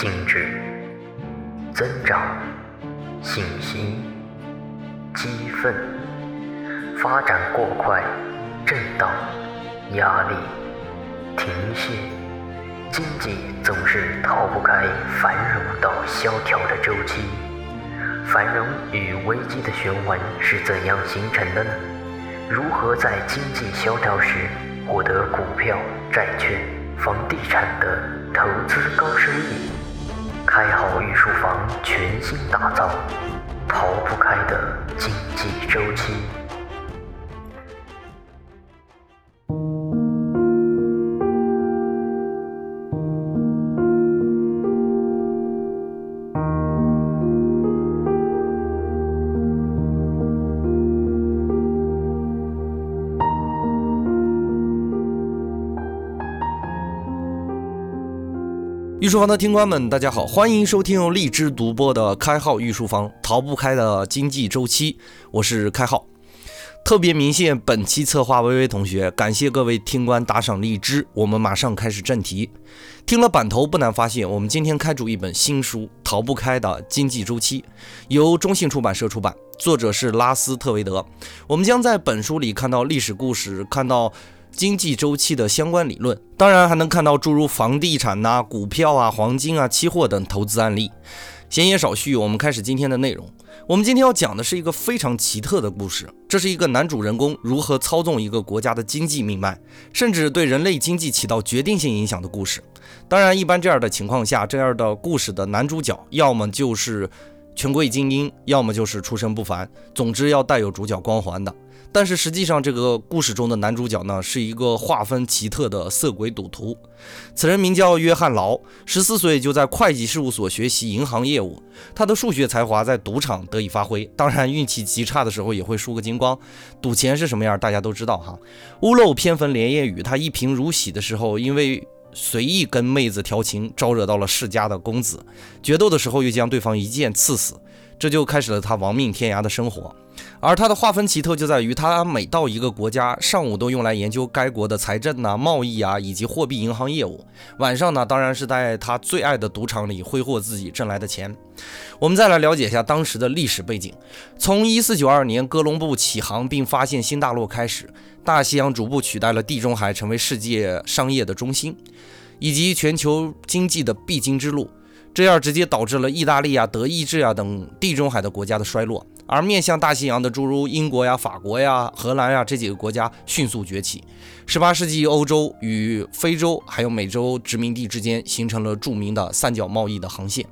静止、增长、信心、激愤、发展过快、震荡、压力、停歇，经济总是逃不开繁荣到萧条的周期。繁荣与危机的循环是怎样形成的呢？如何在经济萧条时获得股票、债券、房地产的投资高收益？开好御书房，全新打造，逃不开的经济周期。书房的听官们，大家好，欢迎收听由荔枝独播的《开号御书房》，逃不开的经济周期，我是开号。特别鸣谢本期策划微微同学，感谢各位听官打赏荔枝。我们马上开始正题。听了版头，不难发现，我们今天开主一本新书《逃不开的经济周期》，由中信出版社出版，作者是拉斯特维德。我们将在本书里看到历史故事，看到。经济周期的相关理论，当然还能看到诸如房地产呐、股票啊、黄金啊、期货等投资案例。闲言少叙，我们开始今天的内容。我们今天要讲的是一个非常奇特的故事，这是一个男主人公如何操纵一个国家的经济命脉，甚至对人类经济起到决定性影响的故事。当然，一般这样的情况下，这样的故事的男主角要么就是权贵精英，要么就是出身不凡，总之要带有主角光环的。但是实际上，这个故事中的男主角呢，是一个划分奇特的色鬼赌徒。此人名叫约翰劳，十四岁就在会计事务所学习银行业务。他的数学才华在赌场得以发挥，当然运气极差的时候也会输个精光。赌钱是什么样，大家都知道哈。屋漏偏逢连夜雨，他一贫如洗的时候，因为随意跟妹子调情，招惹到了世家的公子，决斗的时候又将对方一剑刺死，这就开始了他亡命天涯的生活。而他的划分奇特就在于，他每到一个国家，上午都用来研究该国的财政啊、贸易啊以及货币银行业务，晚上呢，当然是在他最爱的赌场里挥霍自己挣来的钱。我们再来了解一下当时的历史背景，从一四九二年哥伦布起航并发现新大陆开始，大西洋逐步取代了地中海，成为世界商业的中心，以及全球经济的必经之路。这样直接导致了意大利啊、德意志啊等地中海的国家的衰落。而面向大西洋的诸如英国呀、法国呀、荷兰呀这几个国家迅速崛起。十八世纪，欧洲与非洲还有美洲殖民地之间形成了著名的三角贸易的航线。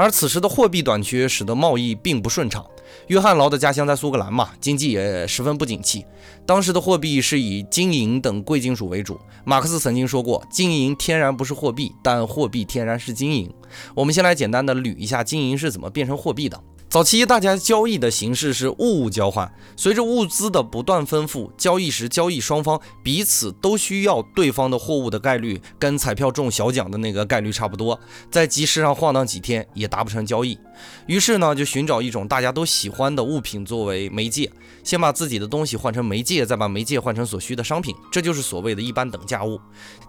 而此时的货币短缺使得贸易并不顺畅。约翰劳的家乡在苏格兰嘛，经济也十分不景气。当时的货币是以金银等贵金属为主。马克思曾经说过：“金银天然不是货币，但货币天然是金银。”我们先来简单的捋一下金银是怎么变成货币的。早期大家交易的形式是物物交换，随着物资的不断丰富，交易时交易双方彼此都需要对方的货物的概率，跟彩票中小奖的那个概率差不多，在集市上晃荡几天也达不成交易，于是呢就寻找一种大家都喜欢的物品作为媒介，先把自己的东西换成媒介，再把媒介换成所需的商品，这就是所谓的一般等价物。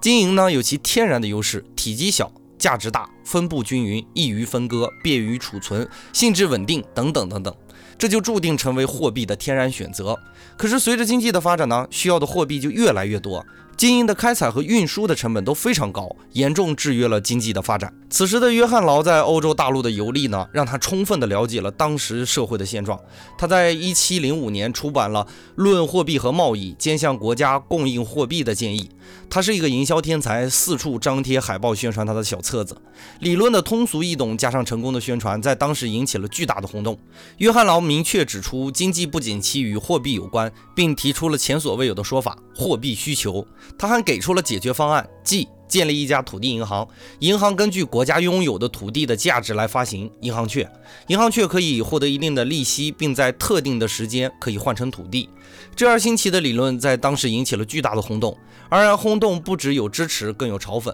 金银呢有其天然的优势，体积小。价值大，分布均匀，易于分割，便于储存，性质稳定，等等等等，这就注定成为货币的天然选择。可是随着经济的发展呢，需要的货币就越来越多。金银的开采和运输的成本都非常高，严重制约了经济的发展。此时的约翰劳在欧洲大陆的游历呢，让他充分的了解了当时社会的现状。他在一七零五年出版了《论货币和贸易》，兼向国家供应货币的建议。他是一个营销天才，四处张贴海报宣传他的小册子。理论的通俗易懂加上成功的宣传，在当时引起了巨大的轰动。约翰劳明确指出，经济不景气与货币有关，并提出了前所未有的说法：货币需求。他还给出了解决方案，即建立一家土地银行，银行根据国家拥有的土地的价值来发行银行券，银行券可以获得一定的利息，并在特定的时间可以换成土地。这样新奇的理论在当时引起了巨大的轰动。然，轰动不只有支持，更有嘲讽。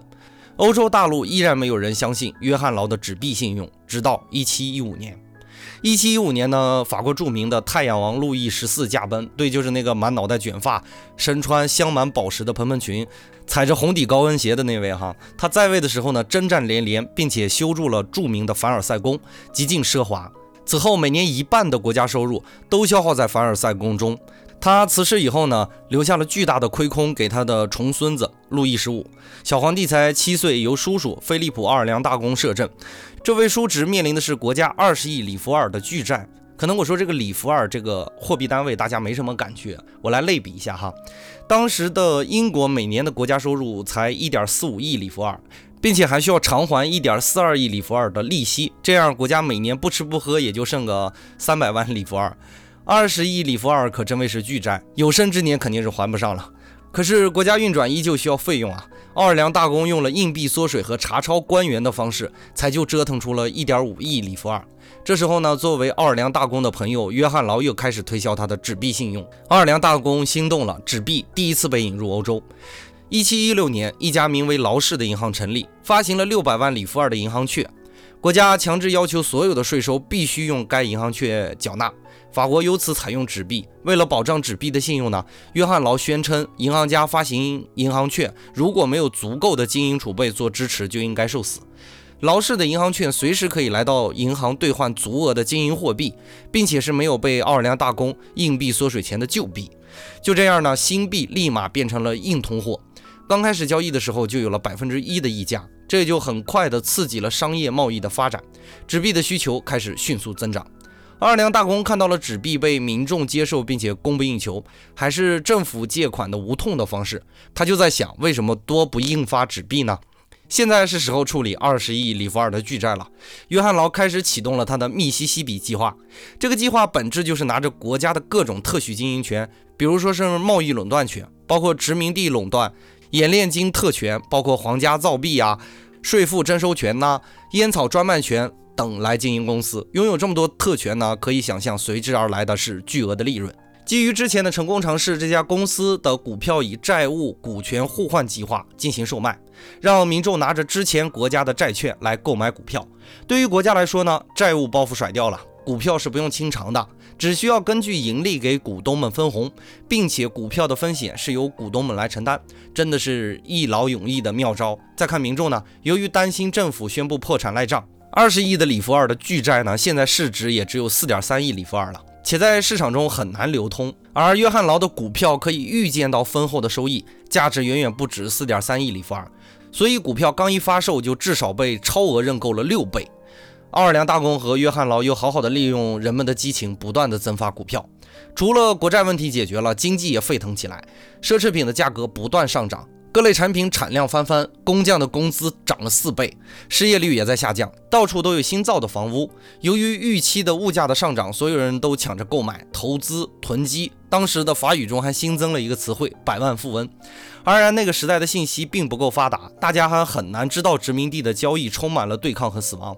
欧洲大陆依然没有人相信约翰劳的纸币信用，直到1715年。一七一五年呢，法国著名的太阳王路易十四驾崩，对，就是那个满脑袋卷发、身穿镶满宝石的蓬蓬裙、踩着红底高跟鞋的那位哈。他在位的时候呢，征战连连，并且修筑了著名的凡尔赛宫，极尽奢华。此后，每年一半的国家收入都消耗在凡尔赛宫中。他辞世以后呢，留下了巨大的亏空给他的重孙子路易十五。小皇帝才七岁，由叔叔菲利普奥尔良大公摄政。这位叔侄面临的是国家二十亿里弗尔的巨债。可能我说这个里弗尔这个货币单位大家没什么感觉，我来类比一下哈。当时的英国每年的国家收入才一点四五亿里弗尔，并且还需要偿还一点四二亿里弗尔的利息，这样国家每年不吃不喝也就剩个三百万里弗尔。二十亿里弗尔可真谓是巨债，有生之年肯定是还不上了。可是国家运转依旧需要费用啊！奥尔良大公用了硬币缩水和查抄官员的方式，才就折腾出了一点五亿里弗尔。这时候呢，作为奥尔良大公的朋友，约翰劳又开始推销他的纸币信用。奥尔良大公心动了，纸币第一次被引入欧洲。一七一六年，一家名为劳氏的银行成立，发行了六百万里弗尔的银行券。国家强制要求所有的税收必须用该银行券缴纳。法国由此采用纸币。为了保障纸币的信用呢，约翰劳宣称，银行家发行银行券如果没有足够的金银储备做支持，就应该受死。劳氏的银行券随时可以来到银行兑换足额的金银货币，并且是没有被奥尔良大公硬币缩水前的旧币。就这样呢，新币立马变成了硬通货。刚开始交易的时候就有了百分之一的溢价，这就很快的刺激了商业贸易的发展，纸币的需求开始迅速增长。奥尔良大公看到了纸币被民众接受，并且供不应求，还是政府借款的无痛的方式，他就在想，为什么多不印发纸币呢？现在是时候处理二十亿里弗尔的巨债了。约翰劳开始启动了他的密西西比计划。这个计划本质就是拿着国家的各种特许经营权，比如说是贸易垄断权，包括殖民地垄断、冶炼金特权，包括皇家造币啊、税赋征收权呐、烟草专卖权。等来经营公司，拥有这么多特权呢？可以想象，随之而来的是巨额的利润。基于之前的成功尝试，这家公司的股票以债务股权互换计划进行售卖，让民众拿着之前国家的债券来购买股票。对于国家来说呢，债务包袱甩掉了，股票是不用清偿的，只需要根据盈利给股东们分红，并且股票的风险是由股东们来承担，真的是一劳永逸的妙招。再看民众呢，由于担心政府宣布破产赖账。二十亿的里弗尔的巨债呢，现在市值也只有四点三亿里弗尔了，且在市场中很难流通。而约翰劳的股票可以预见到丰厚的收益，价值远远不止四点三亿里弗尔，所以股票刚一发售就至少被超额认购了六倍。奥尔良大公和约翰劳又好好的利用人们的激情，不断的增发股票。除了国债问题解决了，经济也沸腾起来，奢侈品的价格不断上涨。各类产品产量翻番，工匠的工资涨了四倍，失业率也在下降，到处都有新造的房屋。由于预期的物价的上涨，所有人都抢着购买、投资、囤积。当时的法语中还新增了一个词汇“百万富翁”。当然，那个时代的信息并不够发达，大家还很难知道殖民地的交易充满了对抗和死亡。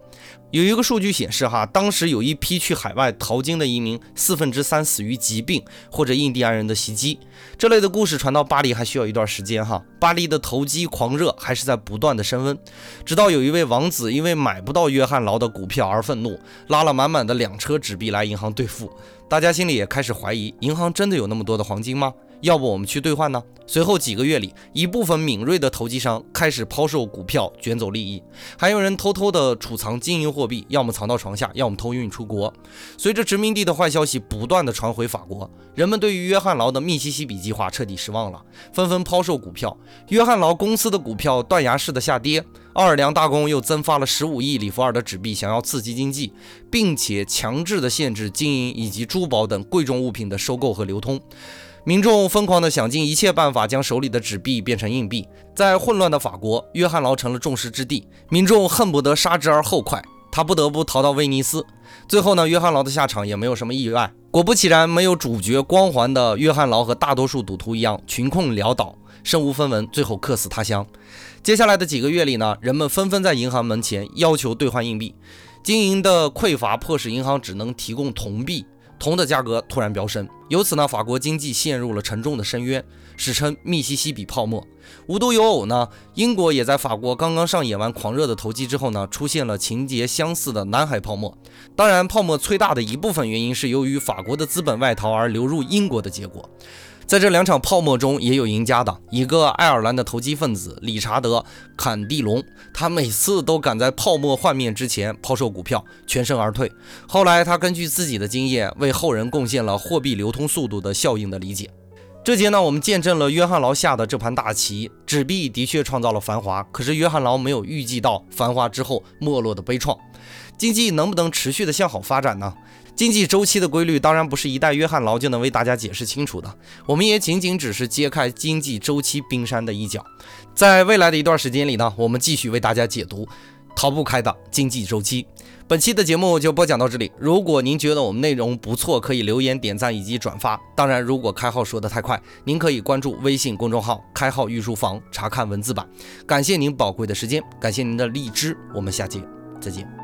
有一个数据显示，哈，当时有一批去海外淘金的移民，四分之三死于疾病或者印第安人的袭击。这类的故事传到巴黎还需要一段时间，哈，巴黎的投机狂热还是在不断的升温。直到有一位王子因为买不到约翰劳的股票而愤怒，拉了满满的两车纸币来银行兑付。大家心里也开始怀疑，银行真的有那么多的黄金吗？要不我们去兑换呢？随后几个月里，一部分敏锐的投机商开始抛售股票卷走利益，还有人偷偷的储藏金银货币，要么藏到床下，要么偷运出国。随着殖民地的坏消息不断的传回法国，人们对于约翰劳的密西西比计划彻底失望了，纷纷抛售股票。约翰劳公司的股票断崖式的下跌，奥尔良大公又增发了十五亿里弗尔的纸币，想要刺激经济，并且强制的限制金银以及珠宝等贵重物品的收购和流通。民众疯狂地想尽一切办法将手里的纸币变成硬币，在混乱的法国，约翰劳成了众矢之的，民众恨不得杀之而后快，他不得不逃到威尼斯。最后呢，约翰劳的下场也没有什么意外，果不其然，没有主角光环的约翰劳和大多数赌徒一样，穷困潦倒，身无分文，最后客死他乡。接下来的几个月里呢，人们纷纷在银行门前要求兑换硬币，经营的匮乏迫使银行只能提供铜币。铜的价格突然飙升，由此呢，法国经济陷入了沉重的深渊，史称密西西比泡沫。无独有偶呢，英国也在法国刚刚上演完狂热的投机之后呢，出现了情节相似的南海泡沫。当然，泡沫最大的一部分原因是由于法国的资本外逃而流入英国的结果。在这两场泡沫中，也有赢家的一个爱尔兰的投机分子理查德·坎蒂隆，他每次都赶在泡沫幻灭之前抛售股票，全身而退。后来，他根据自己的经验，为后人贡献了货币流通速度的效应的理解。这节呢，我们见证了约翰劳下的这盘大棋。纸币的确创造了繁华，可是约翰劳没有预计到繁华之后没落的悲怆。经济能不能持续的向好发展呢？经济周期的规律当然不是一代约翰劳就能为大家解释清楚的，我们也仅仅只是揭开经济周期冰山的一角。在未来的一段时间里呢，我们继续为大家解读逃不开的经济周期。本期的节目就播讲到这里。如果您觉得我们内容不错，可以留言、点赞以及转发。当然，如果开号说的太快，您可以关注微信公众号“开号御书房”查看文字版。感谢您宝贵的时间，感谢您的荔枝，我们下期再见。